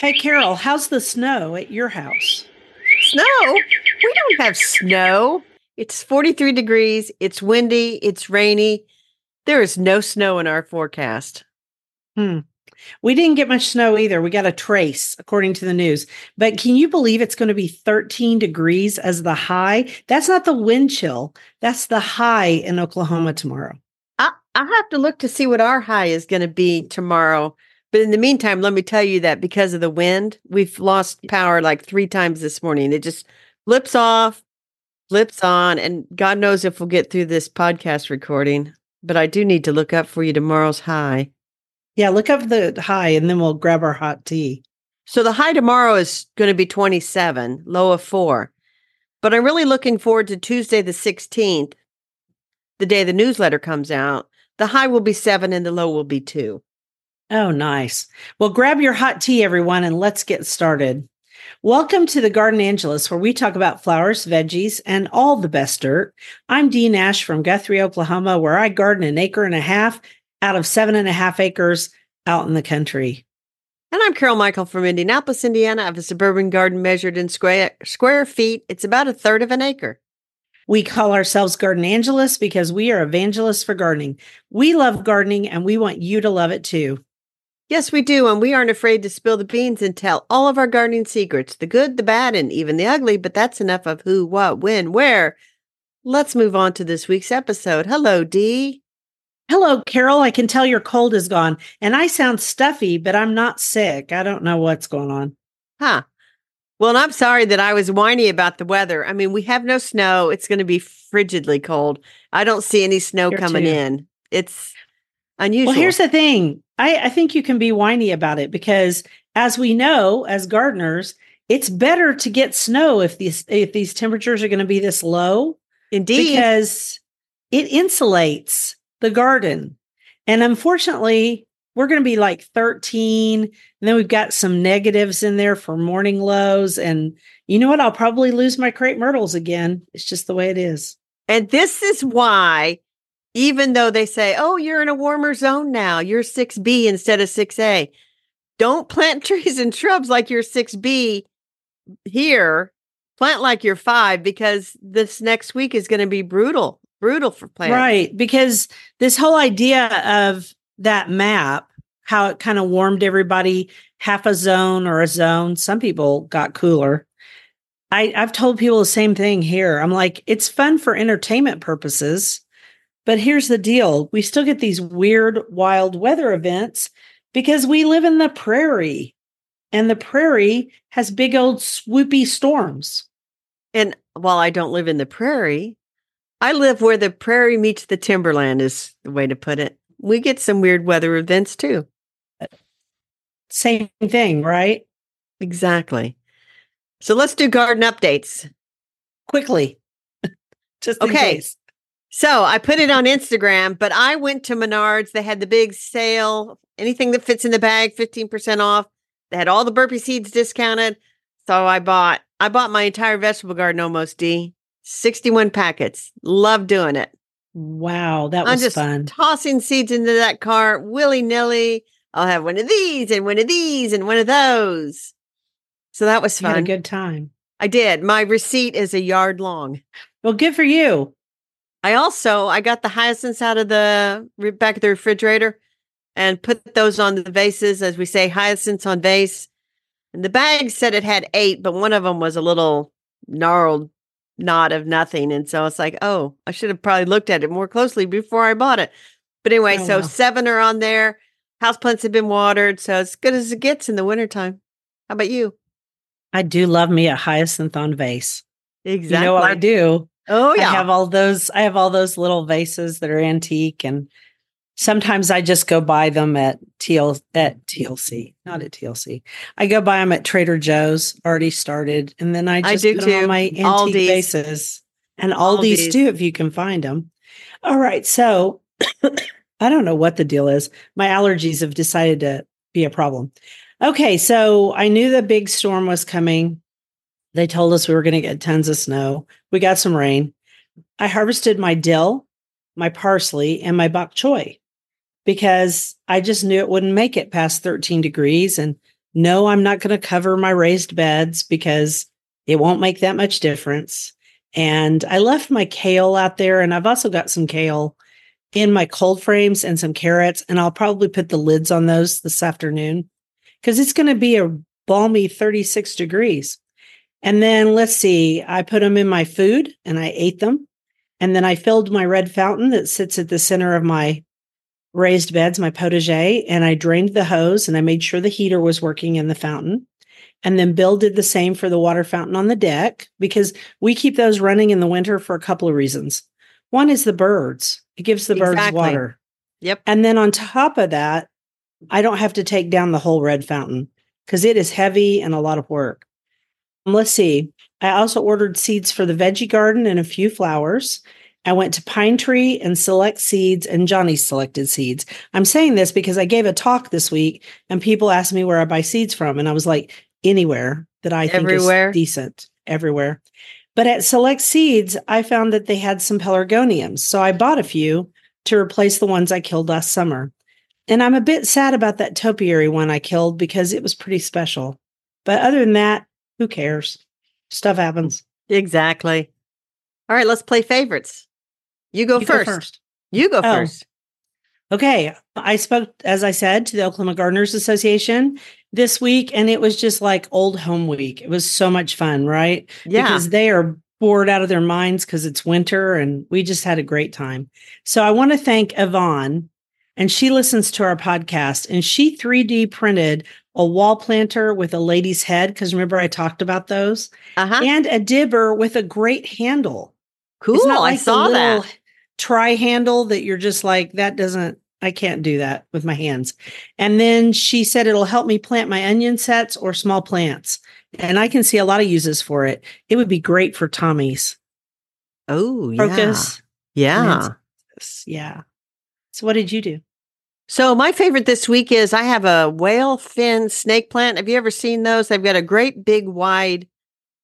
Hey, Carol, how's the snow at your house? Snow? We don't have snow. It's 43 degrees. It's windy. It's rainy. There is no snow in our forecast. Hmm. We didn't get much snow either. We got a trace, according to the news. But can you believe it's going to be 13 degrees as the high? That's not the wind chill. That's the high in Oklahoma tomorrow. I, I have to look to see what our high is going to be tomorrow. But in the meantime, let me tell you that because of the wind, we've lost power like three times this morning. It just flips off, flips on, and God knows if we'll get through this podcast recording. But I do need to look up for you tomorrow's high. Yeah, look up the high and then we'll grab our hot tea. So the high tomorrow is going to be 27, low of four. But I'm really looking forward to Tuesday, the 16th, the day the newsletter comes out. The high will be seven and the low will be two. Oh, nice. Well, grab your hot tea, everyone, and let's get started. Welcome to the Gardenangelist, where we talk about flowers, veggies, and all the best dirt. I'm Dee Nash from Guthrie, Oklahoma, where I garden an acre and a half out of seven and a half acres out in the country. And I'm Carol Michel from Indianapolis, Indiana. I have a suburban garden measured in square, square feet. It's about a third of an acre. We call ourselves Gardenangelists because we are evangelists for gardening. We love gardening and we want you to love it too. Yes, we do. And we aren't afraid to spill the beans and tell all of our gardening secrets the good, the bad, and even the ugly. But that's enough of who, what, when, where. Let's move on to this week's episode. Hello, Dee. Hello, Carol. I can tell your cold is gone. And I sound stuffy, but I'm not sick. I don't know what's going on. Huh. Well, and I'm sorry that I was whiny about the weather. I mean, we have no snow. It's going to be frigidly cold. I don't see any snow Here coming too. in. It's unusual. Well, here's the thing I, I think you can be whiny about it because, as we know, as gardeners, it's better to get snow if these if these temperatures are going to be this low Indeed. because it insulates the garden. And unfortunately, we're going to be like 13. And then we've got some negatives in there for morning lows. And you know what? I'll probably lose my crepe myrtles again. It's just the way it is. And this is why, even though they say, oh, you're in a warmer zone now, you're 6B instead of 6A, don't plant trees and shrubs like you're 6B here. Plant like you're five because this next week is going to be brutal, brutal for plants. Right. Because this whole idea of that map, how it kind of warmed everybody half a zone or a zone, some people got cooler. I, I've told people the same thing here. I'm like, it's fun for entertainment purposes. But here's the deal we still get these weird, wild weather events because we live in the prairie and the prairie has big old swoopy storms. And while I don't live in the prairie, I live where the prairie meets the timberland, is the way to put it. We get some weird weather events too. Same thing, right? Exactly. So let's do garden updates. Quickly. Just in Okay. case. So I put it on Instagram, but I went to Menards. They had the big sale, anything that fits in the bag, 15% off. They had all the Burpee seeds discounted. So I bought, I bought my entire vegetable garden almost, Dee. 61 packets. Love doing it. Wow, that was I'm just fun. tossing seeds into that cart willy nilly. I'll have one of these and one of these and one of those. So that was fun. You had a good time. I did. My receipt is a yard long. Well, good for you. I also I got the hyacinths out of the back of the refrigerator and put those on the vases, as we say, hyacinths on vase. And the bag said it had eight, but one of them was a little gnarled knot of nothing. And so it's like, oh, I should have probably looked at it more closely before I bought it. But anyway, Oh, so wow. seven are on there. Houseplants have been watered, so as good as it gets in the wintertime. How about you? I do love me a hyacinth on vase. Exactly. You know what I do? Oh yeah. I have all those I have all those little vases that are antique and sometimes I just go buy them at TL at TLC, not at TLC. I go buy them at Trader Joe's already started and then I I just do put too. on my antique Aldi's. vases and Aldi's Aldi's. too if you can find them. All right, so I don't know what the deal is. My allergies have decided to be a problem. Okay, so I knew the big storm was coming. They told us we were going to get tons of snow. We got some rain. I harvested my dill, my parsley, and my bok choy because I just knew it wouldn't make it past 13 degrees. And No, I'm not going to cover my raised beds because it won't make that much difference. And I left my kale out there, and I've also got some kale in my cold frames and some carrots. And I'll probably put the lids on those this afternoon because it's going to be a balmy 36 degrees. And then let's see, I put them in my food and I ate them. And then I filled my red fountain that sits at the center of my raised beds, my potager, and I drained the hose and I made sure the heater was working in the fountain. And then Bill did the same for the water fountain on the deck because we keep those running in the winter for a couple of reasons. One is the birds, it gives the birds water. Yep. And then on top of that, I don't have to take down the whole red fountain because it is heavy and a lot of work. Let's see. I also ordered seeds for the veggie garden and a few flowers. I went to Pine Tree and Select Seeds and Johnny's Selected Seeds. I'm saying this because I gave a talk this week and people asked me where I buy seeds from. And I was like, anywhere that I think Everywhere? is decent, everywhere. But at Select Seeds, I found that they had some pelargoniums. So I bought a few to replace the ones I killed last summer. And I'm a bit sad about that topiary one I killed because it was pretty special. But other than that, who cares? Stuff happens. Exactly. All right, let's play favorites. You go, You first. go first. You go Oh. first. Okay. I spoke, as I said, to the Oklahoma Gardeners Association this week, and it was just like old home week. It was so much fun, right? Yeah. because they are bored out of their minds because it's winter and we just had a great time. So I want to thank Yvonne, and she listens to our podcast and she 3D printed a wall planter with a lady's head. Because remember, I talked about those uh-huh. and a dibber with a great handle. Cool. Not I saw that. Try handle that you're just like, that doesn't, I can't do that with my hands. And then she said it'll help me plant my onion sets or small plants. And I can see a lot of uses for it. It would be great for Tommy's Oh, yeah. focus. Yeah. Yeah. So what did you do? So my favorite this week is I have a whale fin snake plant. Have you ever seen those? They've got a great big wide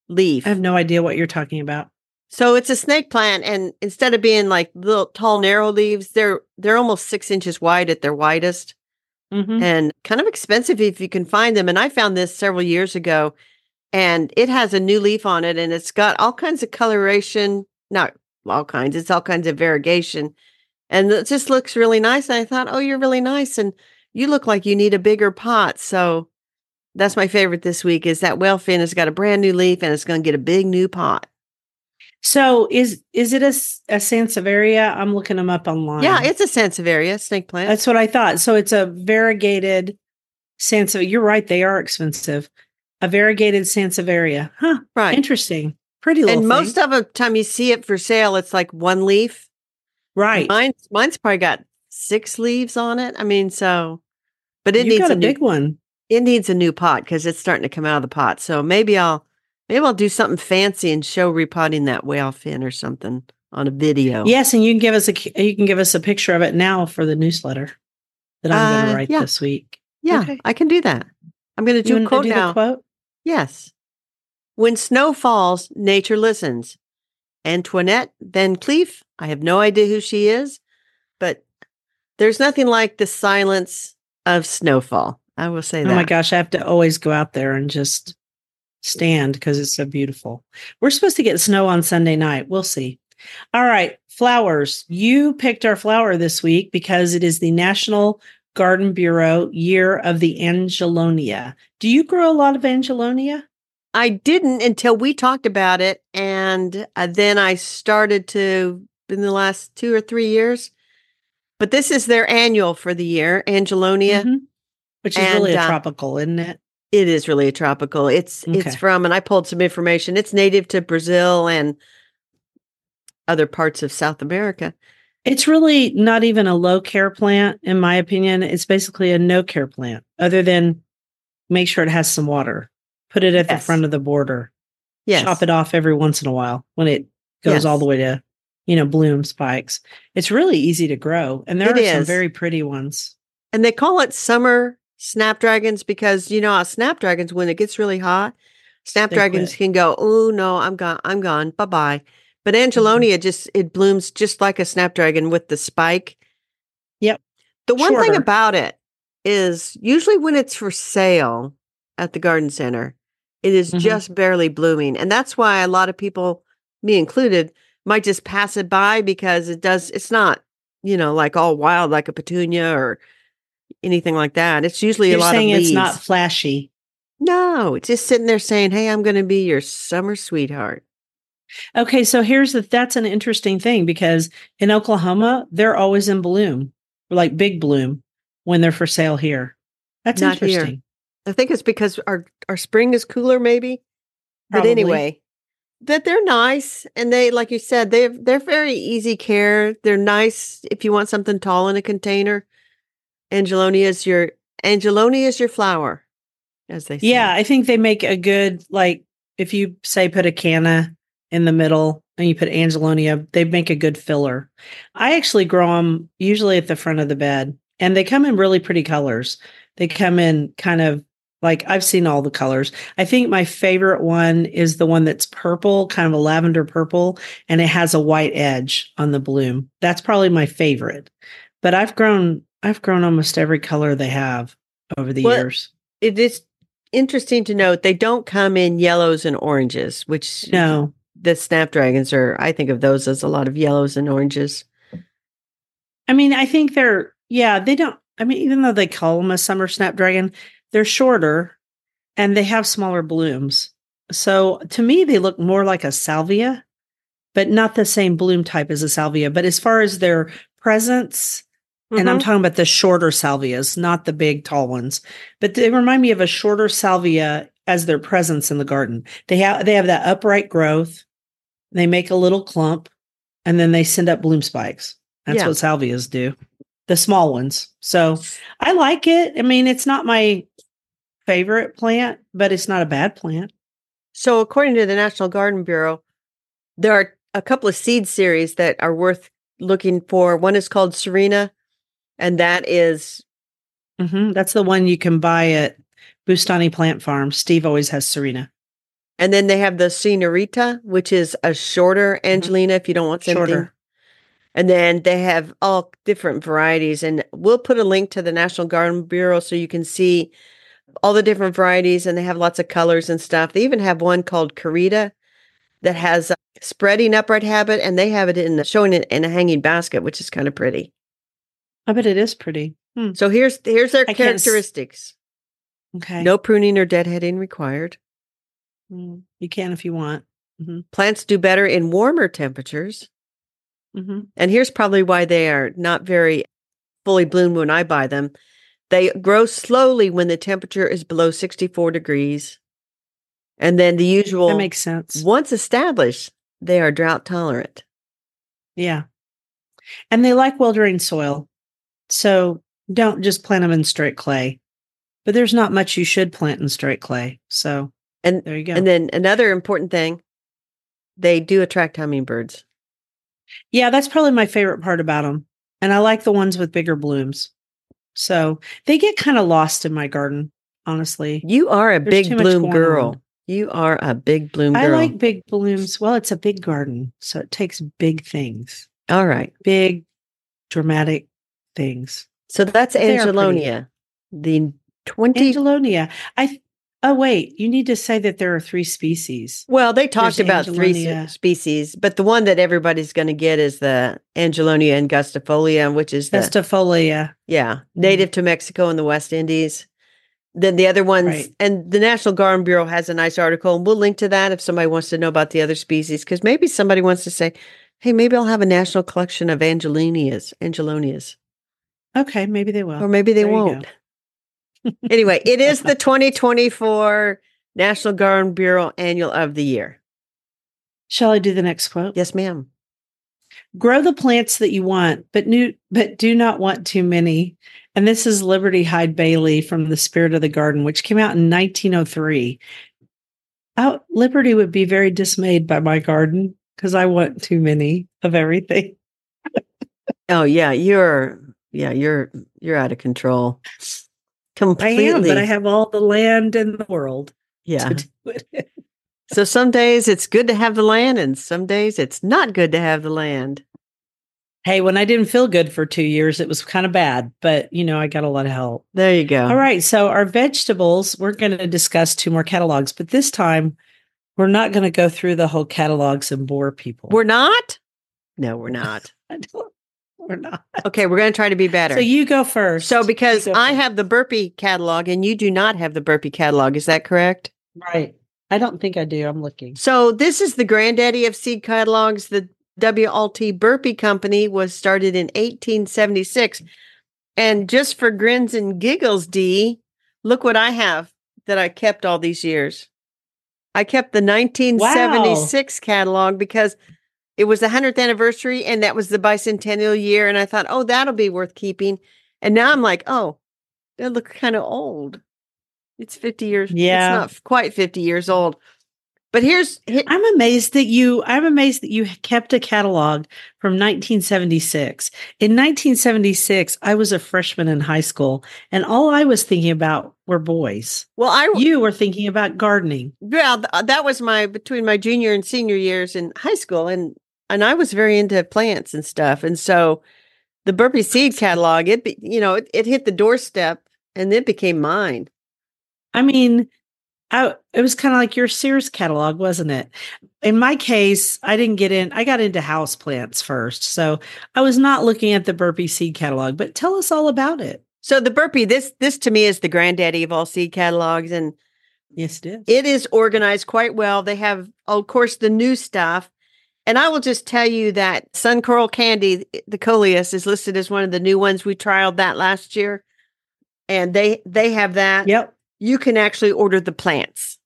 leaf. I have no idea what you're talking about. So it's a snake plant, and instead of being like little tall narrow leaves, they're they're almost six inches wide at their widest, Mhm. and kind of expensive if you can find them. And I found this several years ago, and it has a new leaf on it, and it's got all kinds of coloration, not all kinds, it's all kinds of variegation, and it just looks really nice. And I thought, oh, you're really nice, and you look like you need a bigger pot. So that's my favorite this week is that whale fin has got a brand new leaf, and it's going to get a big new pot. So is is it a, a Sansevieria? I'm looking them up online. Yeah, it's a Sansevieria snake plant. That's what I thought. So it's a variegated Sansevieria. You're right; they are expensive. A variegated Sansevieria. Huh. right. Interesting. Pretty little. And most thing. of the time you see it for sale, it's like one leaf. Right. Mine's mine's probably got six leaves on it. I mean, so but it you needs a, a new, big one. it needs a new pot because it's starting to come out of the pot. So maybe I'll maybe I'll do something fancy and show repotting that whale fin or something on a video. Yes, and you can give us a you can give us a picture of it now for the newsletter that I'm going Uh, to write yeah. this week. Yeah, Okay. I can do that. I'm going to do a quote do now. quote? Yes. When snow falls, nature listens. Antoinette Van Kleeff, I have no idea who she is, but there's nothing like the silence of snowfall. I will say Oh that. my gosh, I have to always go out there and just stand because it's so beautiful. We're supposed to get snow on Sunday night. We'll see. All right, flowers. You picked our flower this week because it is the National Garden Bureau Year of the Angelonia. Do you grow a lot of Angelonia? I didn't until we talked about it. And uh, then I started to in the last two or three years. But this is their annual for the year, Angelonia. Mhm. Which is really a uh, tropical, isn't it? It is really a tropical. It's it's from, and I pulled some information. It's native to Brazil and other parts of South America. It's really not even a low care plant, in my opinion. It's basically a no care plant, other than make sure it has some water. Put it at the front of the border. Yes. Chop it off every once in a while when it goes all the way to, you know, bloom spikes. It's really easy to grow. And there It are some very pretty ones. And they call it summer snapdragons because you know snapdragons when it gets really hot, snapdragons can go, "Oh no, I'm gone. I'm gone. Bye-bye." But Mm-hmm. Angelonia just it blooms just like a snapdragon with the spike. Yep. The one thing about it is usually when it's for sale, at the garden center. It is Mhm. just barely blooming. And that's why a lot of people, me included, might just pass it by because it does, it's not, you know, like all wild like a petunia or anything like that. It's usually You're a lot saying of leaves. it's not flashy. no, it's just sitting there saying, Hey, I'm going to be your summer sweetheart. Okay, so here's the that's an interesting thing because in Oklahoma, they're always in bloom, like big bloom when they're for sale here. That's Not here. interesting. I think it's because our, our spring is cooler, maybe. But anyway, that they're nice and they, like you said, they they're very easy care. They're nice if you want something tall in a container. Angelonia is your Angelonia is your flower, as they say. Yeah, I think they make a good like if you say put a canna in the middle and you put Angelonia, they make a good filler. I actually grow them usually at the front of the bed, and they come in really pretty colors. They come in kind of like I've seen all the colors. I think my favorite one is the one that's purple, kind of a lavender purple, and it has a white edge on the bloom. That's probably my favorite. But I've grown I've grown almost every color they have over the Well, years. It is interesting to note they don't come in yellows and oranges, which No. the snapdragons are. I think of those as a lot of yellows and oranges. I mean, I think they're yeah, they don't I mean, even though they call them a summer snapdragon, they're shorter and they have smaller blooms. So to me, they look more like a salvia, but not the same bloom type as a salvia. But as far as their presence, and I'm Mhm. talking about the shorter salvias, not the big tall ones, but they remind me of a shorter salvia as their presence in the garden. They have they have that upright growth. They make a little clump, and then they send up bloom spikes. That's Yeah. what salvias do, the small ones. So I like it. I mean, it's not my favorite plant, but it's not a bad plant. So, according to the National Garden Bureau, there are a couple of seed series that are worth looking for. One is called Serena, and that is hmm That's the one you can buy at Bustani Plant Farm. Steve always has Serena. And then they have the Serenita, which is a shorter Angelina if you don't want something. Mm-hmm. Shorter. And then they have all different varieties. And we'll put a link to the National Garden Bureau so you can see all the different varieties. And they have lots of colors and stuff. They even have one called Carita that has a spreading upright habit, and they have it in showing it in a hanging basket, which is kind of pretty. I bet it is pretty. Hmm. So here's here's their I characteristics. Okay. No pruning or deadheading required. Mm, You can if you want. Plants do better in warmer temperatures. hmm And here's probably why they are not very fully bloomed when I buy them. They grow slowly when the temperature is below 64 degrees. And then the usual, That makes sense. once established, they are drought tolerant. Yeah. And they like well drained soil. So don't just plant them in straight clay. But there's not much you should plant in straight clay. So And there you go. and then another important thing, they do attract hummingbirds. yeah, that's probably my favorite part about them. And I like the ones with bigger blooms. So they get kind of lost in my garden, honestly. You are a There's big bloom girl. on. You are a big bloom I girl. like big blooms. Well, it's a big garden. So it takes big things, All right. big, dramatic things. So that's They are pretty. Angelonia. The 20 Angelonia. I oh wait, you need to say that there are three species. Well, they talked There's about three species, but the one that everybody's going to get is the Angelonia angustifolia, which is the yeah mm-hmm. native to Mexico and the West Indies. Then the other ones, Right. and the National Garden Bureau has a nice article, and we'll link to that if somebody wants to know about the other species, because maybe somebody wants to say, "Hey, maybe I'll have a national collection of Angelonias, Angelonias," Okay, maybe they will. or maybe they there won't. Anyway, it is the 2024 National Garden Bureau Annual of the Year. Shall I do the next quote? Yes, ma'am. Grow the plants that you want, but new, but do not want too many. And this is Liberty Hyde Bailey from The Spirit of the Garden, which came out in 1903. Oh, Liberty would be very dismayed by my garden because I want too many of everything. Oh yeah, you're yeah, you're you're out of control. I am, but I have all the land in the world yeah. to do it. So some days it's good to have the land and some days it's not good to have the land. Hey, when I didn't feel good for two years, it was kind of bad, but you know, I got a lot of help. There you go. All right. So, our vegetables, we're going to discuss two more catalogs, but this time we're not going to go through the whole catalogs and bore people. We're not? No, we're not. we're not. Okay, we're going to try to be better. So, you go first. So, because I first. have the Burpee catalog and you do not have the Burpee catalog, is that correct? Right. I don't think I do. I'm looking. So, this is the granddaddy of seed catalogs. The W. Atlee Burpee Company was started in 1876. And just for grins and giggles, Dee, look what I have that I kept all these years. I kept the 1976 catalog because it was the 100th anniversary and that was the bicentennial year. And I thought, oh, that'll be worth keeping. And now I'm like, oh, they look kind of old. It's 50 years. Yeah. It's not quite 50 years old. But here's, here- I'm amazed that you I'm amazed that you kept a catalog from 1976. In 1976, I was a freshman in high school and all I was thinking about were boys. well, I, You were thinking about gardening. yeah, uh, that was my, between my junior and senior years in high school. And, and I was very into plants and stuff. And so the Burpee Seed catalog, it, be, you know, it, it hit the doorstep and it became mine. I mean, I, it was kind of like your Sears catalog, wasn't it? In my case, I didn't get in. I got into house plants first, so I was not looking at the Burpee Seed catalog. But tell us all about it. So the Burpee, this, this to me is the granddaddy of all seed catalogs. And Yes, it is. It is organized quite well. They have, of course, the new stuff. And I will just tell you that Sun Coral Candy, eh, the coleus, is listed as one of the new ones. We trialed that last year. And they they have that. Yep. You can actually order the plants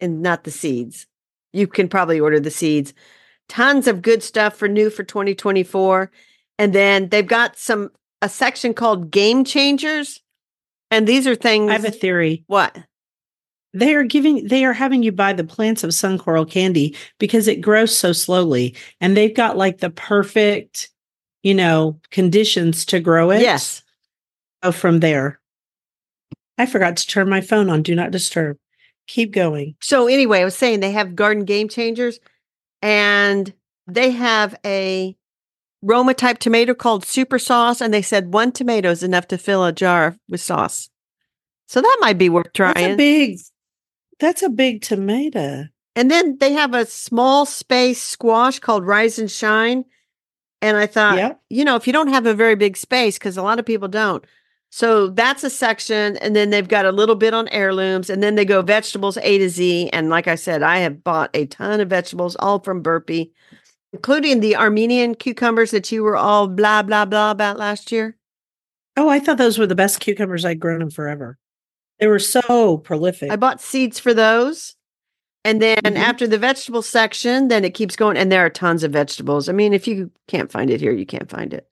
and not the seeds. You can probably order the seeds. Tons of good stuff for new for 2024. And then they've got some a section called game changers. And these are things I have a theory. what? They are giving they are having you buy the plants of sun coral candy because it grows so slowly and they've got like the perfect, you know, conditions to grow it. Yes. Oh, from there. I forgot to turn my phone on do not disturb. Keep going. So anyway, I was saying they have garden game changers and they have a Roma type tomato called super sauce. And they said one tomato is enough to fill a jar with sauce. So that might be worth That's a trying. big that's a big tomato. and then they have a small space squash called Rise and Shine. And I thought, Yep. you know, if you don't have a very big space, because a lot of people don't. So that's a section. And then they've got a little bit on heirlooms. And then they go vegetables A to Z. And like I said, I have bought a ton of vegetables, all from Burpee, including the Armenian cucumbers that you were all blah, blah, blah about last year. Oh, I thought those were the best cucumbers I'd grown in forever. They were so prolific. I bought seeds for those. And then Mhm. after the vegetable section, then it keeps going. And there are tons of vegetables. I mean, if you can't find it here, you can't find it.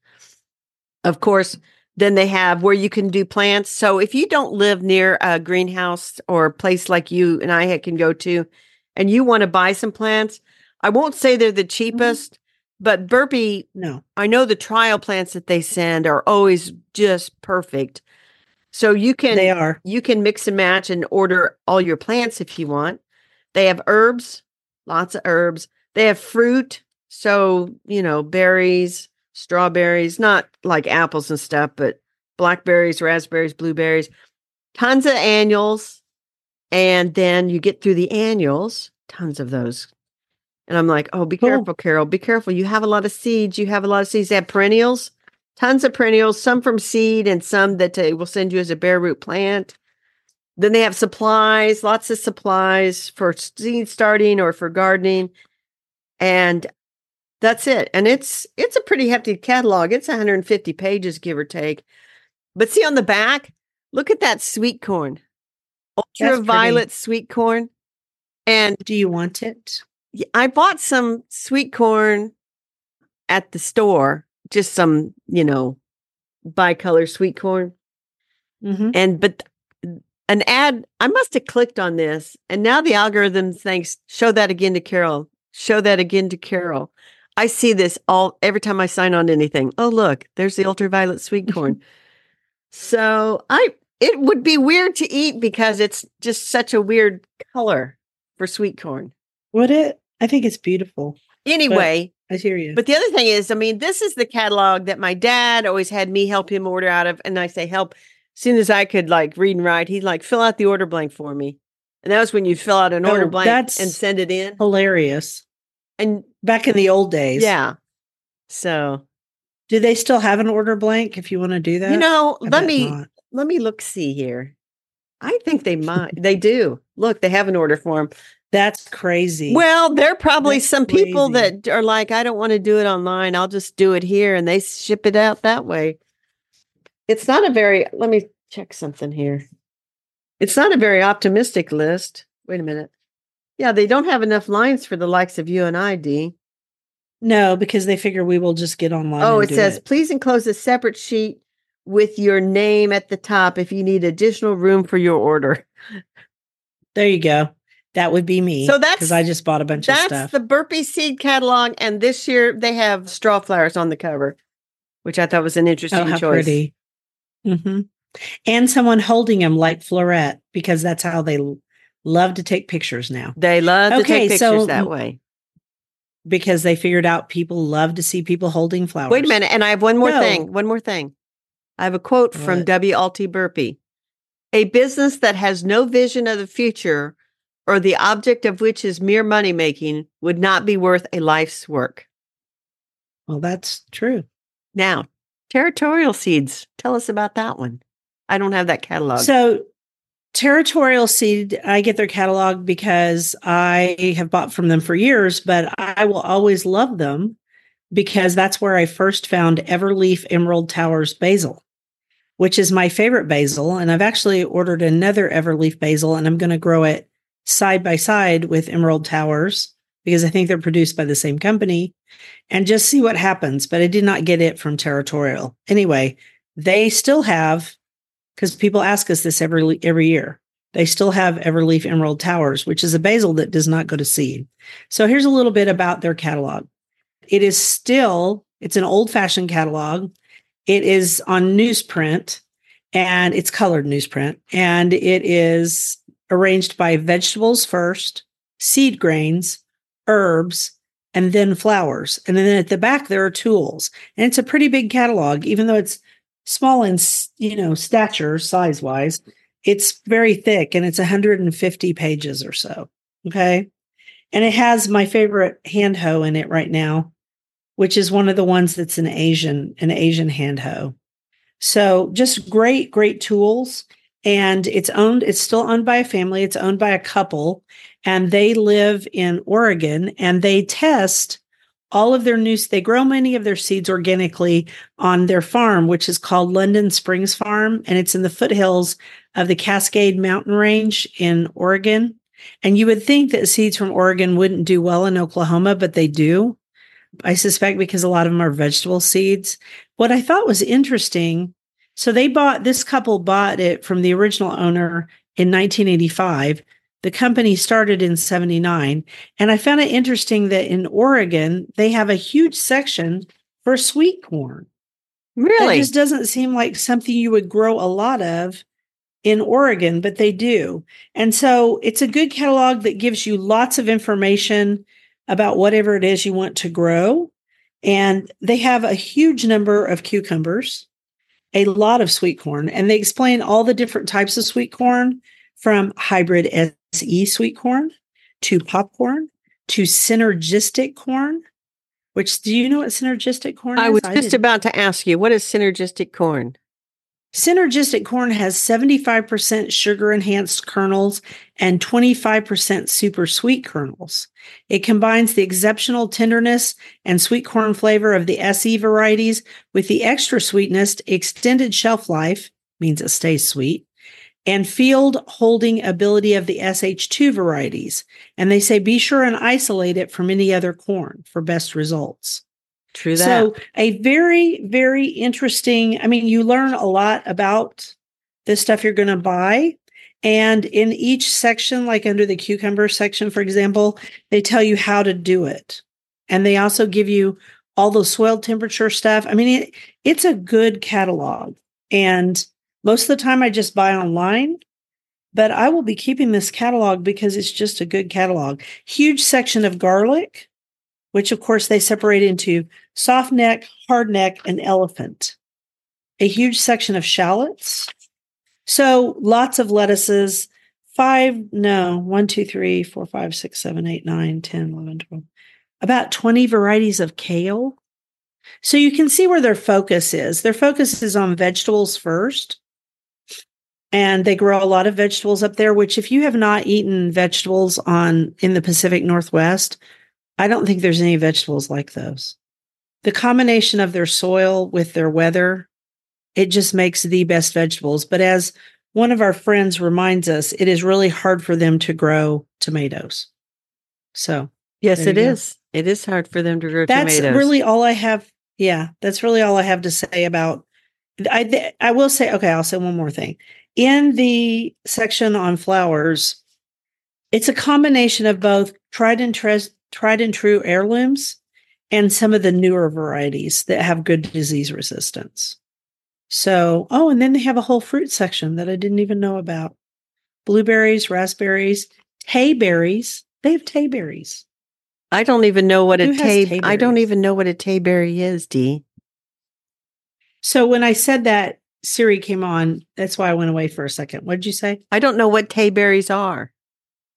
Of course, then they have where you can do plants. So if you don't live near a greenhouse or a place like you and I can go to, and you want to buy some plants, I won't say they're the cheapest, but Burpee no. I know the trial plants that they send are always just perfect. So you can They are. you can mix and match and order all your plants if you want. They have herbs, lots of herbs. They have fruit, so you know, berries, strawberries, not like apples and stuff, but blackberries, raspberries, blueberries, tons of annuals. And then you get through the annuals, tons of those. And I'm like, oh, be careful, Carol. Be careful. You have a lot of seeds. You have a lot of seeds. They have perennials, tons of perennials, some from seed and some that they will send you as a bare root plant. Then they have supplies, lots of supplies for seed starting or for gardening. And that's it. And it's it's a pretty hefty catalog. It's 150 pages, give or take. But see on the back, look at that sweet corn. Ultraviolet sweet corn. And Do you want it? I bought some sweet corn at the store, just some, you know, bicolor sweet corn. Mm-hmm. And but an ad, I must have clicked on this, and now the algorithm thinks, show that again to Carol. Show that again to Carol. I see this all every time I sign on to anything. Oh, look, there's the ultraviolet sweet corn. so I it would be weird to eat because it's just such a weird color for sweet corn. Would it? I think it's beautiful. Anyway, I hear you. But the other thing is, I mean, this is the catalog that my dad always had me help him order out of. And I say help as soon as I could like read and write, he'd like fill out the order blank for me. And that was when you'd fill out an order Oh, blank and send it in. hilarious. And Back in the old days. yeah. So, Do they still have an order blank if you want to do that? you know, I let me not. let me look see here. I think they might. they do. Look, they have an order form. That's crazy. Well, there are probably That's some people crazy. that are like, I don't want to do it online. I'll just do it here, and they ship it out that way. It's not a very. Let me check something here. It's not a very optimistic list. Wait a minute. Yeah, they don't have enough lines for the likes of you and I, Dee. no, because they figure we will just get online. Oh, it says, please enclose a separate sheet with your name at the top if you need additional room for your order. There you go. That would be me. So that's- because I just bought a bunch of stuff. That's the Burpee Seed catalog, and this year they have straw flowers on the cover, which I thought was an interesting oh, how choice. pretty. hmm And someone holding them like Floret because that's how they love to take pictures now. They love to Okay, take pictures so- that way. Because they figured out people love to see people holding flowers. Wait a minute, and I have one more No. thing. One more thing. I have a quote from What? W. Atlee Burpee. A business that has no vision of the future or the object of which is mere money making would not be worth a life's work. Well, that's true. Now, territorial seeds. Tell us about that one. I don't have that catalog. So, Territorial Seed, I get their catalog because I have bought from them for years, but I will always love them because that's where I first found Everleaf Emerald Towers basil, which is my favorite basil. And I've actually ordered another Everleaf basil and I'm going to grow it side by side with Emerald Towers because I think they're produced by the same company and just see what happens. But I did not get it from Territorial. Anyway, they still have because people ask us this every every year. They still have Everleaf Emerald Towers, which is a basil that does not go to seed. So here's a little bit about their catalog. It is still it's an old-fashioned catalog. It is on newsprint and it's colored newsprint and it is arranged by vegetables first, seed grains, herbs, and then flowers. And then at the back there are tools. And it's a pretty big catalog even though it's small in you know stature size wise it's very thick and it's 150 pages or so okay and it has my favorite hand hoe in it right now which is one of the ones that's an asian an asian hand hoe so just great great tools and it's owned it's still owned by a family it's owned by a couple and they live in oregon and they test all of their new they grow many of their seeds organically on their farm, which is called London Springs Farm, and it's in the foothills of the Cascade Mountain Range in Oregon. And you would think that seeds from Oregon wouldn't do well in Oklahoma, but they do. I suspect because a lot of them are vegetable seeds. What I thought was interesting so they bought this couple bought it from the original owner in 1985. The company started in 79. And I found it interesting that in Oregon, they have a huge section for sweet corn. Really? just doesn't seem like something you would grow a lot of in Oregon, but they do. And so it's a good catalog that gives you lots of information about whatever it is you want to grow. And they have a huge number of cucumbers, a lot of sweet corn, and they explain all the different types of sweet corn from hybrid SE sweet corn to popcorn to synergistic corn. Which do you know what synergistic corn I is? was just didn't. about to ask you, what is synergistic corn? Synergistic corn has 75% sugar enhanced kernels and 25% super sweet kernels. It combines the exceptional tenderness and sweet corn flavor of the SE varieties with the extra sweetness, extended shelf life, means it stays sweet, and field holding ability of the SH2 varieties. And they say be sure and isolate it from any other corn for best results. True that. So, a very, very interesting. I mean, you learn a lot about the stuff you're going to buy. And in each section, like under the cucumber section, for example, they tell you how to do it. And they also give you all the soil temperature stuff. I mean, it, it's a good catalog. And most of the time, I just buy online. But I will be keeping this catalog because it's just a good catalog. Huge section of garlic, which of course they separate into soft neck, hard neck, and elephant. A huge section of shallots. So lots of lettuces, five, no, one, two, three, four, five, six, seven, eight, nine, 10, 11, 12, about 20 varieties of kale. So you can see where their focus is. Their focus is on vegetables first. And they grow a lot of vegetables up there, which if you have not eaten vegetables on in the Pacific Northwest, I don't think there's any vegetables like those. The combination of their soil with their weather, it just makes the best vegetables. But as one of our friends reminds us, it is really hard for them to grow tomatoes. So, yes, it is. Go. It is hard for them to grow tomatoes. that's tomatoes. really all I have. Yeah, that's really all I have to say about. I I will say okay. I'll say one more thing. In the section on flowers, it's a combination of both tried and tres- tried and true heirlooms and some of the newer varieties that have good disease resistance. So, oh, and then they have a whole fruit section that I didn't even know about. Blueberries, raspberries, tayberries. They have tayberries. I don't even know what a Who has tay. I don't even know what a tayberry is, Dee. So when I said that, Siri came on. That's why I went away for a second. What did you say? I don't know what tayberries are.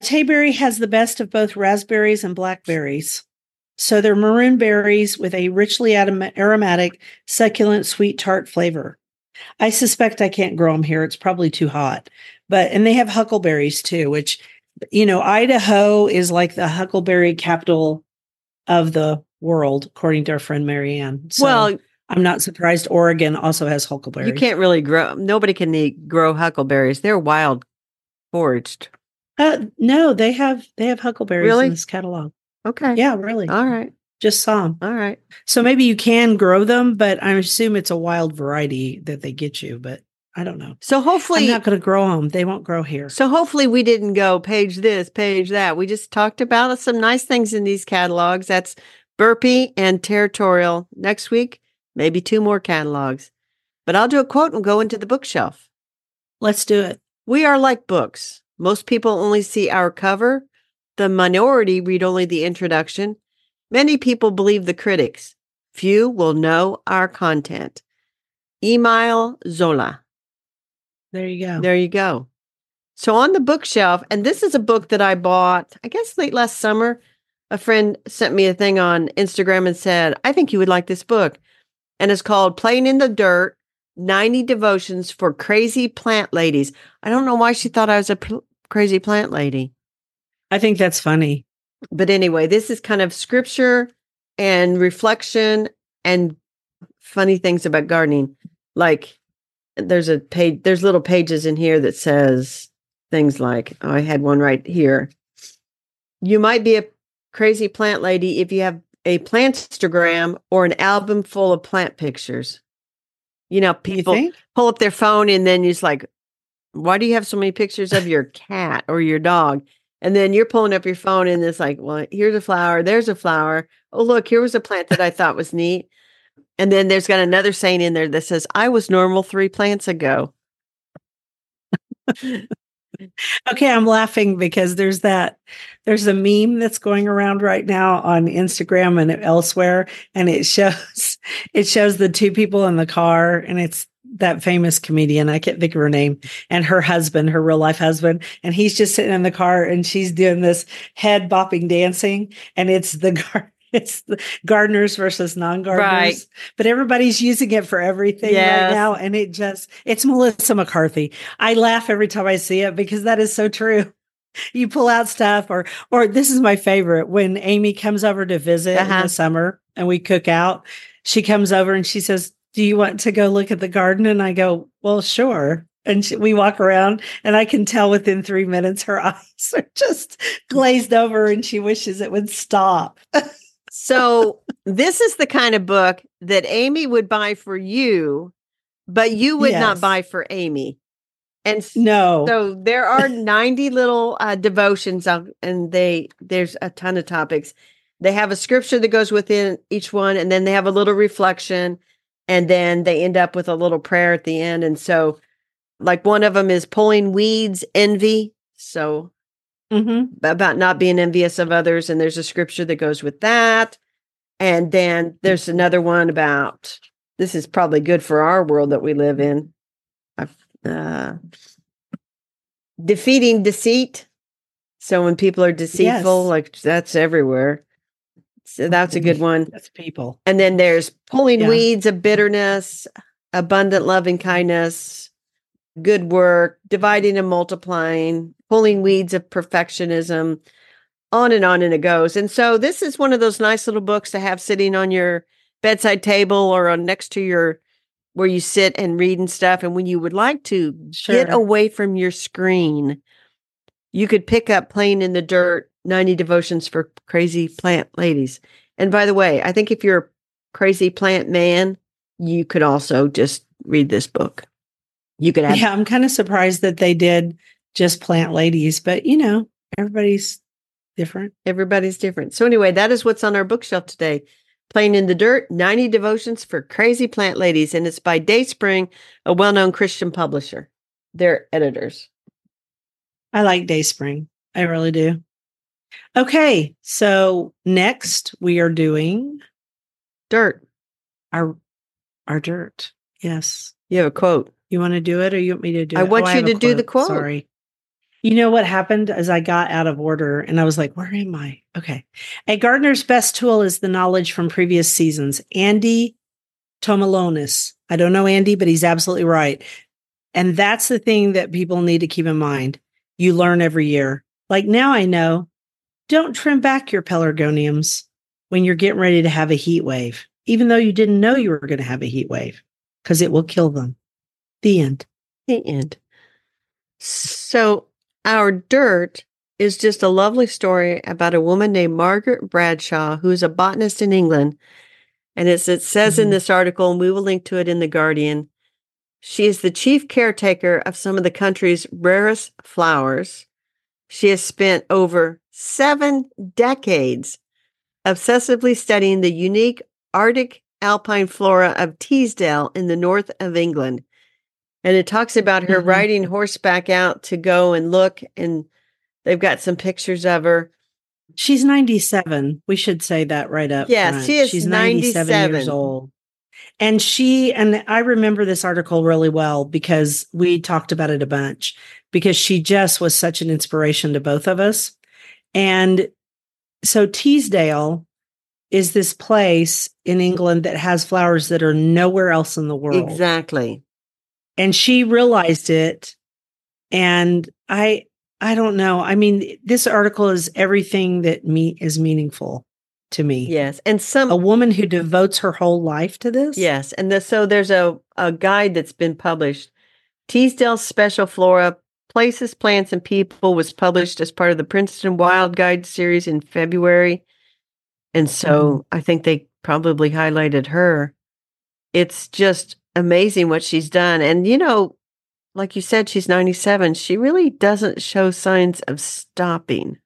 Tayberry has the best of both raspberries and blackberries. So they're maroon berries with a richly aromatic, succulent, sweet, tart flavor. I suspect I can't grow them here. It's probably too hot. But and they have huckleberries too, which you know, Idaho is like the huckleberry capital of the world, according to our friend Marianne. So well, I'm not surprised Oregon also has huckleberries. you can't really grow. Nobody can eat, grow huckleberries. They're wild foraged. Uh, no, they have they have huckleberries Really? in this catalog. Okay. Yeah, really. All right. Just saw them. All right. So maybe you can grow them, but I assume it's a wild variety that they get you. But I don't know. So hopefully, I'm not going to grow them. They won't grow here. so hopefully we didn't go page this, page that. We just talked about some nice things in these catalogs. That's Burpee and Territorial. Next week, maybe two more catalogs. But I'll do a quote and go into the bookshelf. Let's do it. We are like books. Most people only see our cover. The minority read only the introduction. Many people believe the critics. Few will know our content. Emile Zola. There you go. There you go. So on the bookshelf, and this is a book that I bought, I guess late last summer. A friend sent me a thing on Instagram and said, I think you would like this book. And it's called Playing in the Dirt 90 Devotions for Crazy Plant Ladies. I don't know why she thought I was a pl- crazy plant lady. I think that's funny. But anyway, this is kind of scripture and reflection and funny things about gardening. Like there's a page, there's little pages in here that says things like, oh, I had one right here. You might be a crazy plant lady if you have a plantstagram or an album full of plant pictures. You know, people think? pull up their phone and then it's like, why do you have so many pictures of your cat or your dog? And then you're pulling up your phone and it's like, well, here's a flower, there's a flower. Oh, look, here was a plant that I thought was neat. And then there's got another saying in there that says, I was normal three plants ago. Okay, I'm laughing because there's that there's a meme that's going around right now on Instagram and elsewhere and it shows it shows the two people in the car and it's that famous comedian, I can't think of her name, and her husband, her real life husband, and he's just sitting in the car and she's doing this head bopping dancing and it's the gar- it's the gardeners versus non-gardeners. Right. But everybody's using it for everything Yes. right now and it just it's Melissa McCarthy. I laugh every time I see it because that is so true. You pull out stuff or or this is my favorite when Amy comes over to visit in Uh-huh. the summer and we cook out. She comes over and she says, "Do you want to go look at the garden?" And I go, "Well, sure." And she, we walk around and I can tell within 3 minutes her eyes are just glazed over and she wishes it would stop. So this is the kind of book that Amy would buy for you, but you would not buy for Amy. And No. so there are 90 little uh, devotions out, and they there's a ton of topics. They have a scripture that goes within each one, and then they have a little reflection, and then they end up with a little prayer at the end. And so, like one of them is pulling weeds, envy. So Mhm. about not being envious of others, and there's a scripture that goes with that. And then there's another one about this is probably good for our world that we live in. Uh, defeating deceit. So when people are deceitful, Yes. like that's everywhere. So that's a good mm-hmm. one. That's people. And then there's pulling Yeah. weeds of bitterness, abundant loving kindness, good work, dividing and multiplying, pulling weeds of perfectionism, on and on and it goes. And so this is one of those nice little books to have sitting on your bedside table or on next to your where you sit and read and stuff. And when you would like to get away from your screen, you could pick up Playing in the Dirt 90 Devotions for Crazy Plant Ladies. And by the way, I think if you're a crazy plant man, you could also just read this book. You could have Yeah, I'm kind of surprised that they did just plant ladies, but you know, everybody's different. everybody's different. So, anyway, that is what's on our bookshelf today. Playing in the Dirt 90 Devotions for Crazy Plant Ladies. And it's by Dayspring, a well known Christian publisher. They're editors. I like Dayspring. I really do. Okay, so next we are doing Dirt. our our dirt. Yes. You have a quote. You want to do it or you want me to do I it? Oh, want you to do the quote. Sorry. You know what happened as I got out of order and I was like, where am I? Okay. A gardener's best tool is the knowledge from previous seasons. Andy Tomalonis. I don't know Andy, but he's absolutely right. And that's the thing that people need to keep in mind. You learn every year. Like now I know, don't trim back your pelargoniums when you're getting ready to have a heat wave, even though you didn't know you were going to have a heat wave, because it will kill them. The end. The end. So, our dirt is just a lovely story about a woman named Margaret Bradshaw, who's a botanist in England. And as it says in Mhm. this article, and we will link to it in The Guardian, she is the chief caretaker of some of the country's rarest flowers. She has spent over seven decades obsessively studying the unique Arctic alpine flora of Teesdale in the north of England. And it talks about her Mhm. riding horseback out to go and look, and they've got some pictures of her. She's 97. We should say that right up. Yes, front. she is She's 97, years old. And she, and I remember this article really well because we talked about it a bunch because she just was such an inspiration to both of us. And so Teesdale is this place in England that has flowers that are nowhere else in the world. Exactly. and she realized it and i i don't know i mean this article is everything that me is meaningful to me Yes. And some a woman who devotes her whole life to this Yes, and the, so there's a, a guide that's been published. Teesdale Special Flora Places, Plants, and People was published as part of the Princeton Wild Guide series in February. And so mm-hmm. I think they probably highlighted her. It's just amazing what she's done. And, you know, like you said, she's 97. She really doesn't show signs of stopping.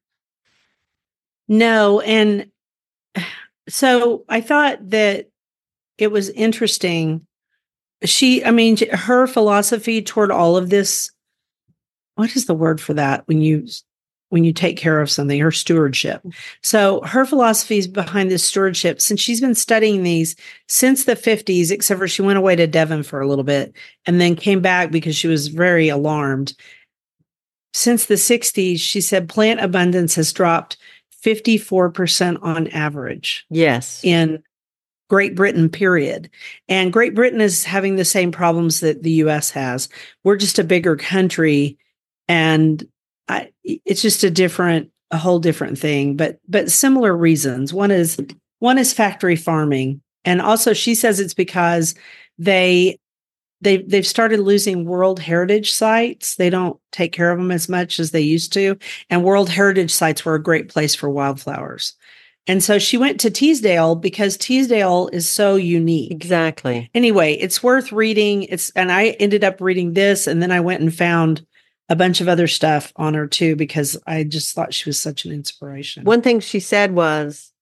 no and so i thought that it was interesting. She i mean her philosophy toward all of this what is the word for that when you when you take care of something her stewardship? Mm. So her philosophy is behind this stewardship since she's been studying these since the 50s except for she went away to devon for a little bit and then came back because she was very alarmed. Since the 60s she said plant abundance has dropped 54% on average Yes. in Great Britain, period. And Great Britain is having the same problems that the US has. We're just a bigger country and I, it's just a different, a whole different thing, but, but similar reasons. One is, one is factory farming. And also she says it's because they, they, they've started losing World Heritage sites. They don't take care of them as much as they used to. And World Heritage sites were a great place for wildflowers. And so she went to Teesdale because Teesdale is so unique. Exactly. Anyway, it's worth reading. It's and I ended up reading this and then I went and found a bunch of other stuff on her too because I just thought she was such an inspiration. One thing she said was,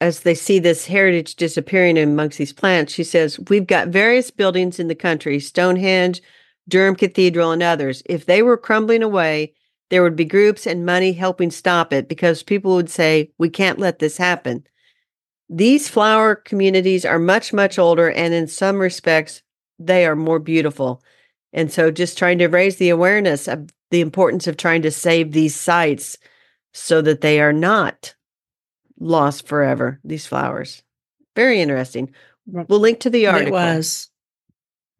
as they see this heritage disappearing amongst these plants, she says, We've got various buildings in the country, Stonehenge, Durham Cathedral, and others. If they were crumbling away, there would be groups and money helping stop it because people would say, We can't let this happen. These flower communities are much, much older, and in some respects, they are more beautiful. And so, just trying to raise the awareness of the importance of trying to save these sites so that they are not lost forever, these flowers. Very interesting. We'll link to the article. It was.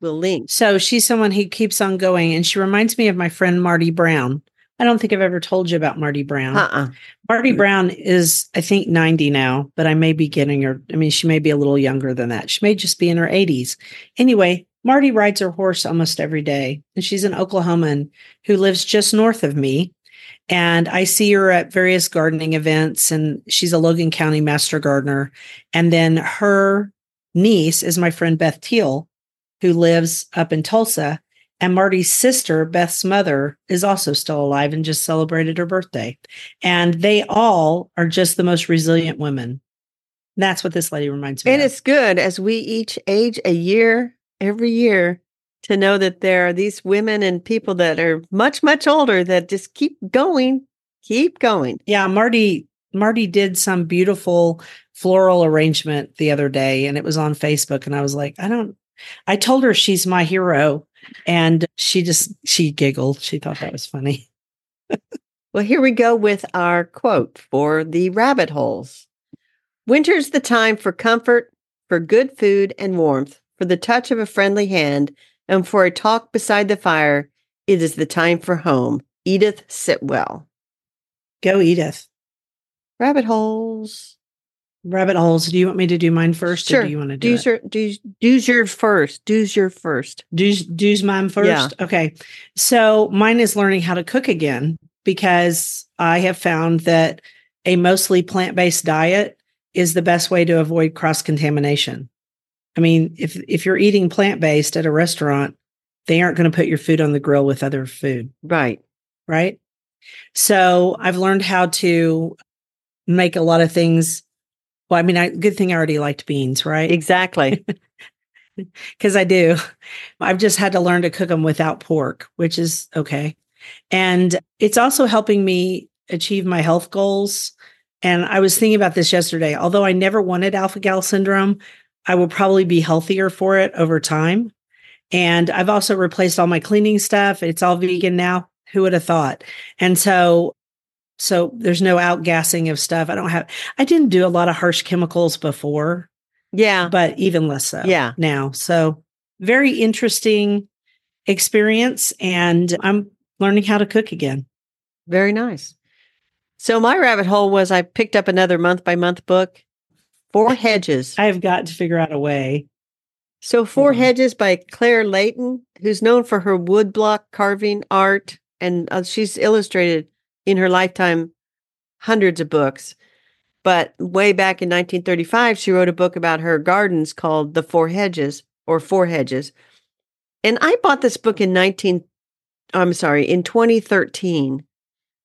We'll link. So she's someone who keeps on going, and she reminds me of my friend Marty Brown. I don't think I've ever told you about Marty Brown. Uh-uh. Marty mm. Brown is, I think, 90 now, but I may be getting her. I mean, she may be a little younger than that. She may just be in her 80s. Anyway, Marty rides her horse almost every day, and she's an Oklahoman who lives just north of me. And I see her at various gardening events, and she's a Logan County master gardener. And then her niece is my friend Beth Teal, who lives up in Tulsa. And Marty's sister, Beth's mother, is also still alive and just celebrated her birthday. And they all are just the most resilient women. That's what this lady reminds me And of. it's good as we each age a year every year to know that there are these women and people that are much, much older that just keep going, keep going. Yeah, Marty Marty did some beautiful floral arrangement the other day and it was on Facebook and I was like, I don't I told her she's my hero and she just she giggled. She thought that was funny. Well, here we go with our quote for the rabbit holes. Winter's the time for comfort, for good food and warmth, for the touch of a friendly hand, and for a talk beside the fire. It is the time for home. Edith Sitwell. Go Edith. Rabbit holes. Rabbit holes. Do you want me to do mine first Sure. or do you want to do Do's your do's, do's your first. Do's your first. Do's, do's mine first? Yeah. Okay. So mine is learning how to cook again because I have found that a mostly plant based diet is the best way to avoid cross contamination. I mean, if if you're eating plant based at a restaurant, they aren't going to put your food on the grill with other food, Right. right? So I've learned how to make a lot of things. Well, I mean, I, good thing I already liked beans, right? Exactly. because I do. I've just had to learn to cook them without pork, which is okay. And it's also helping me achieve my health goals. And I was thinking about this yesterday. Although I never wanted alpha gal syndrome, I will probably be healthier for it over time. And I've also replaced all my cleaning stuff. It's all vegan now. Who would have thought? And so so there's no outgassing of stuff. I don't have I didn't do a lot of harsh chemicals before yeah. but even less so Yeah. now. So very interesting experience and I'm learning how to cook again. Very nice. So my rabbit hole was I picked up another month by month book, Four Hedges. I've got to figure out a way. So Four on. Hedges by Clare Leighton, who's known for her woodblock carving art, and uh, she's illustrated in her lifetime hundreds of books. But way back in 1935, she wrote a book about her gardens called The Four Hedges or Four Hedges. And I bought this book in 19 I'm sorry, in 2013.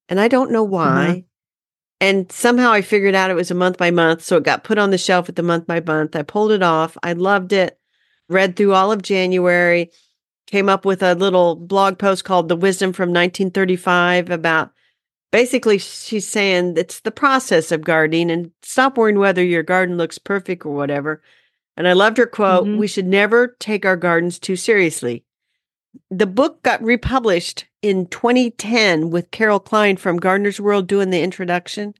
And I don't know why. And somehow I figured out it was a month by month. So it got put on the shelf at the month by month. I pulled it off. I loved it. Read through all of January. Came up with a little blog post called The Wisdom from 1935 about basically she's saying it's the process of gardening and stop worrying whether your garden looks perfect or whatever. And I loved her quote Mhm. We should never take our gardens too seriously. The book got republished in 2010 with Carol Klein from Gardeners' World doing the introduction.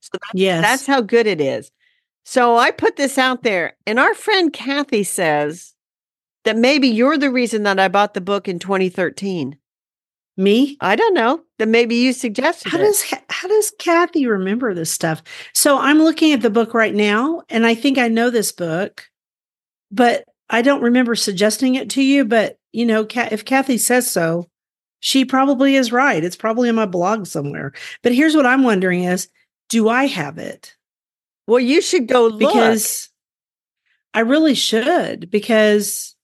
So that's, Yes. that's how good it is. So I put this out there, and our friend Kathy says that maybe you're the reason that I bought the book in 2013. me. I don't know. That maybe you suggested How it. does how does Kathy remember this stuff? So I'm looking at the book right now and I think I know this book, but I don't remember suggesting it to you, but you know, if Kathy says so, she probably is right. It's probably in my blog somewhere. But here's what I'm wondering is, do I have it? well, you should go look. because I really should because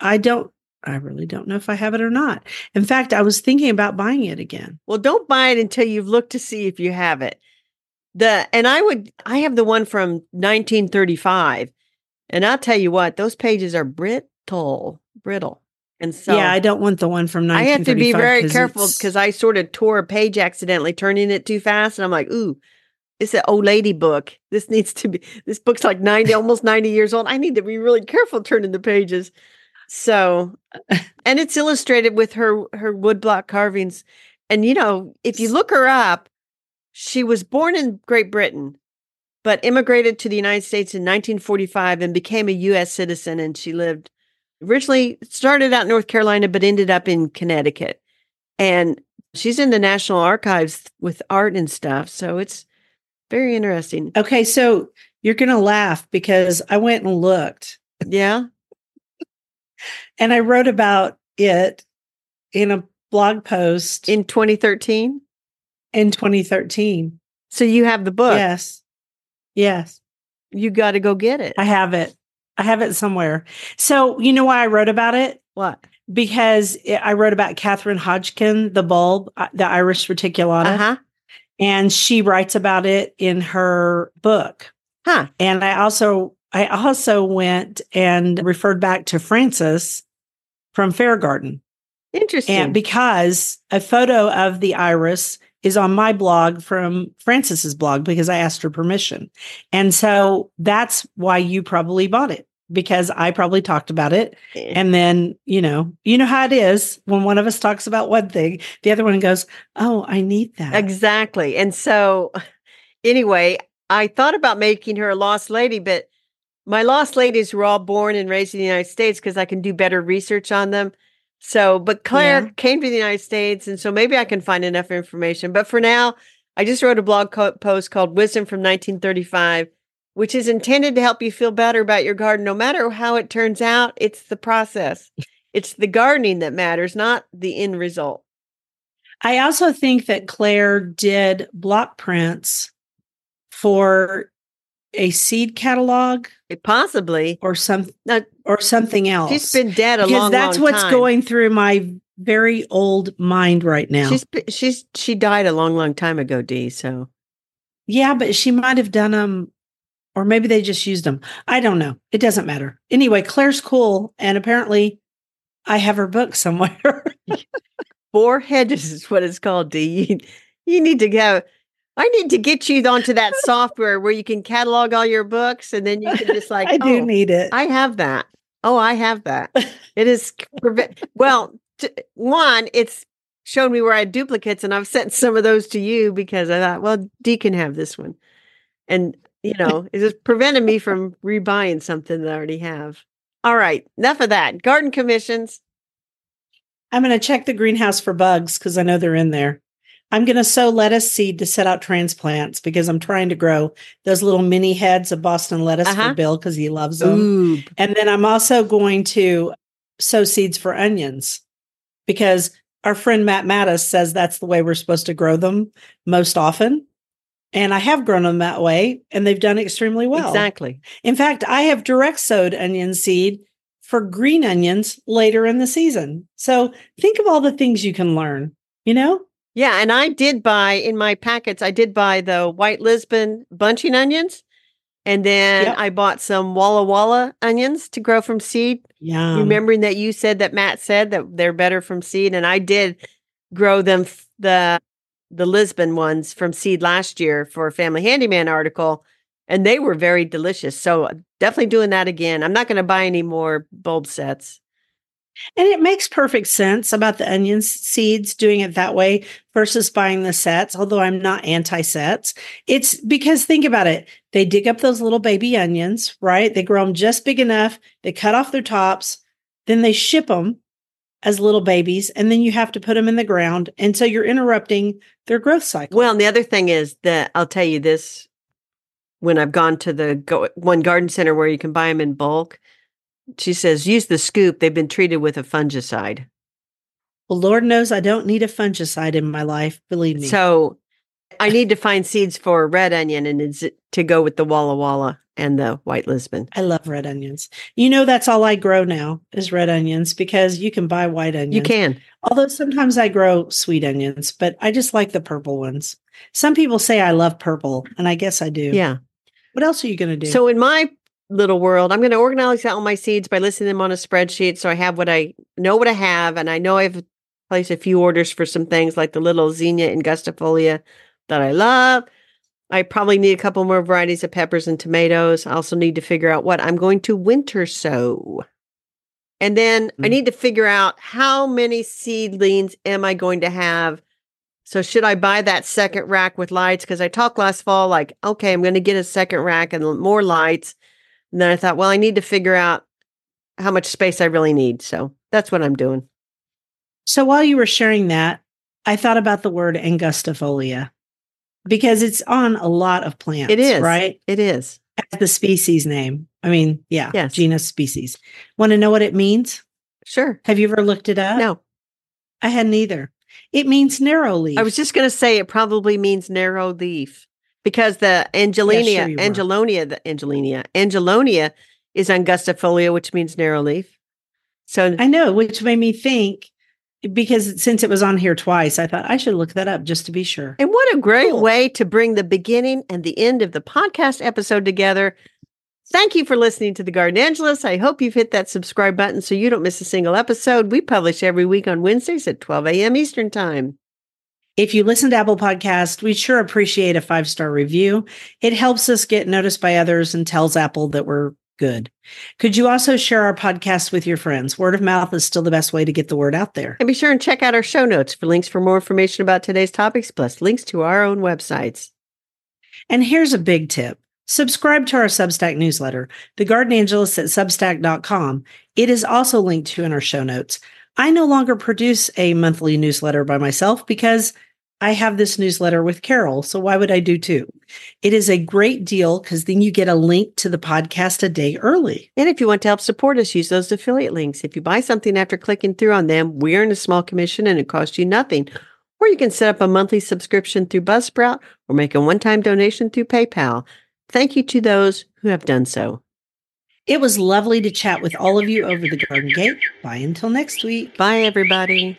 I don't I really don't know if I have it or not. In fact, I was thinking about buying it again. Well, don't buy it until you've looked to see if you have it. The and I would I have the one from 1935. And I'll tell you what, those pages are brittle, brittle. And so yeah, I don't want the one from I have to be 1935 very careful because I sort of tore a page accidentally turning it too fast and I'm like, "Ooh, it's an old lady book. This needs to be this book's like 90, almost 90 years old. I need to be really careful turning the pages. So and it's illustrated with her her woodblock carvings. And you know, if you look her up, she was born in Great Britain, but immigrated to the United States in 1945 and became a US citizen and she lived originally started out in North Carolina but ended up in Connecticut. And she's in the National Archives with art and stuff. So it's very interesting. Okay, so you're going to laugh because I went and looked. Yeah. and I wrote about it in a blog post in 2013 in 2013. So you have the book. Yes. Yes. You got to go get it. I have it. I have it somewhere. So, you know why I wrote about it? What? Because it, I wrote about Katharine Hodgkin, the bulb, uh, the iris reticulata. Uh-huh. And she writes about it in her book. Huh. And I also I also went and referred back to Frances from Fairegarden. Interesting. And because a photo of the iris is on my blog from Frances's blog because I asked her permission. And so that's why you probably bought it because I probably talked about it. Eh. And then, you know, you know how it is when one of us talks about one thing, the other one goes, Oh, I need that. Exactly. And so, anyway, I thought about making her a lost lady, but my lost ladies were all born and raised in the United States because I can do better research on them. So, but Clare Yeah. came to the United States, and so maybe I can find enough information. But for now, I just wrote a blog co- post called Wisdom from 1935, which is intended to help you feel better about your garden. No matter how it turns out, it's the process, it's the gardening that matters, not the end result. I also think that Clare did block prints for a seed catalog It possibly, or some No, or something else. she's been dead a because long, that's long what's time. going through my very old mind right now. She's she's she died a long, long time ago, Dee. So yeah, but she might have done them, or maybe they just used them. I don't know. It doesn't matter. Anyway, Clare's cool, and apparently, I have her book somewhere. four hedges is what it's called, Dee. You, you need to go. I need to get you onto that software where you can catalog all your books, and then you can just like, I do oh, need it. I have that. Oh, I have that. It is well. T- one, it's shown me where I had duplicates, and I've sent some of those to you because I thought, well, Dee can have this one, and you know, it just prevented me from rebuying something that I already have. All right, enough of that. Garden commissions. I'm going to check the greenhouse for bugs because I know they're in there. I'm going to sow lettuce seed to set out transplants because I'm trying to grow those little mini heads of Boston lettuce Uh-huh. for Bill because he loves them. Ooh, And then I'm also going to sow seeds for onions because our friend Matt Mattus says that's the way we're supposed to grow them most often. And I have grown them that way and they've done extremely well. exactly. In fact, I have direct sowed onion seed for green onions later in the season. So think of all the things you can learn, you know? Yeah, and I did buy in my packets. I did buy the white Lisbon bunching onions, and then Yep. I bought some Walla Walla onions to grow from seed. Yeah. Remembering that you said that Matt said that they're better from seed, and I did grow them f- the the Lisbon ones from seed last year for a Family Handyman article, and they were very delicious. So uh, definitely doing that again. I'm not going to buy any more bulb sets. And it makes perfect sense about the onion seeds doing it that way versus buying the sets, although I'm not anti sets. It's because think about it. They dig up those little baby onions, right? They grow them just big enough. They cut off their tops. Then they ship them as little babies. And then you have to put them in the ground. And so you're interrupting their growth cycle. Well, and the other thing is that I'll tell you this when I've gone to the go- one garden center where you can buy them in bulk. She says, use the scoop. They've been treated with a fungicide. Well, Lord knows I don't need a fungicide in my life. Believe me. So I need to find seeds for red onion and to go with the Walla Walla and the white Lisbon. I love red onions. You know, that's all I grow now is red onions because you can buy white onions. You can. Although sometimes I grow sweet onions, but I just like the purple ones. Some people say I love purple, and I guess I do. Yeah. What else are you going to do? So in my little world, I'm going to organize all my seeds by listing them on a spreadsheet. So I have what I know what I have, and I know I've placed a few orders for some things like the little zinnia angustifolia that I love. I probably need a couple more varieties of peppers and tomatoes. I also need to figure out what I'm going to winter sow. And then I Mm. need to figure out how many seedlings am I going to have. So should I buy that second rack with lights? Because I talked last fall, like, okay, I'm going to get a second rack and more lights. And then I thought, well, I need to figure out how much space I really need. So that's what I'm doing. So while you were sharing that, I thought about the word angustifolia because it's on a lot of plants. It is right. It is. As the species name. I mean, yeah, Yes. genus species. Want to know what it means? Sure. Have you ever looked it up? No, I hadn't either. It means narrow leaf. I was just going to say it probably means narrow leaf because the Angelina, sure you were. Angelonia, the Angelina, Angelonia is angustifolia, which means narrow leaf. So I know, which made me think because since it was on here twice, I thought I should look that up just to be sure. And what a great Cool. way to bring the beginning and the end of the podcast episode together. Thank you for listening to The Gardenangelists. I hope you've hit that subscribe button so you don't miss a single episode. We publish every week on Wednesdays at 12 a.m. Eastern Time. If you listen to Apple Podcast, we sure appreciate a five star review. It helps us get noticed by others and tells Apple that we're good. Could you also share our podcast with your friends? Word of mouth is still the best way to get the word out there. And be sure and check out our show notes for links for more information about today's topics, plus links to our own websites. And here's a big tip. Subscribe to our Substack newsletter, The Gardenangelist at substack.com. It is also linked to in our show notes. I no longer produce a monthly newsletter by myself because I have this newsletter with Carol. So why would I do two? It is a great deal because then you get a link to the podcast a day early. And if you want to help support us, use those affiliate links. If you buy something after clicking through on them, we earn a small commission and it costs you nothing. Or you can set up a monthly subscription through Buzzsprout or make a one time donation through PayPal. Thank you to those who have done so. It was lovely to chat with all of you over the Garden Gate. Bye until next week. Bye, everybody.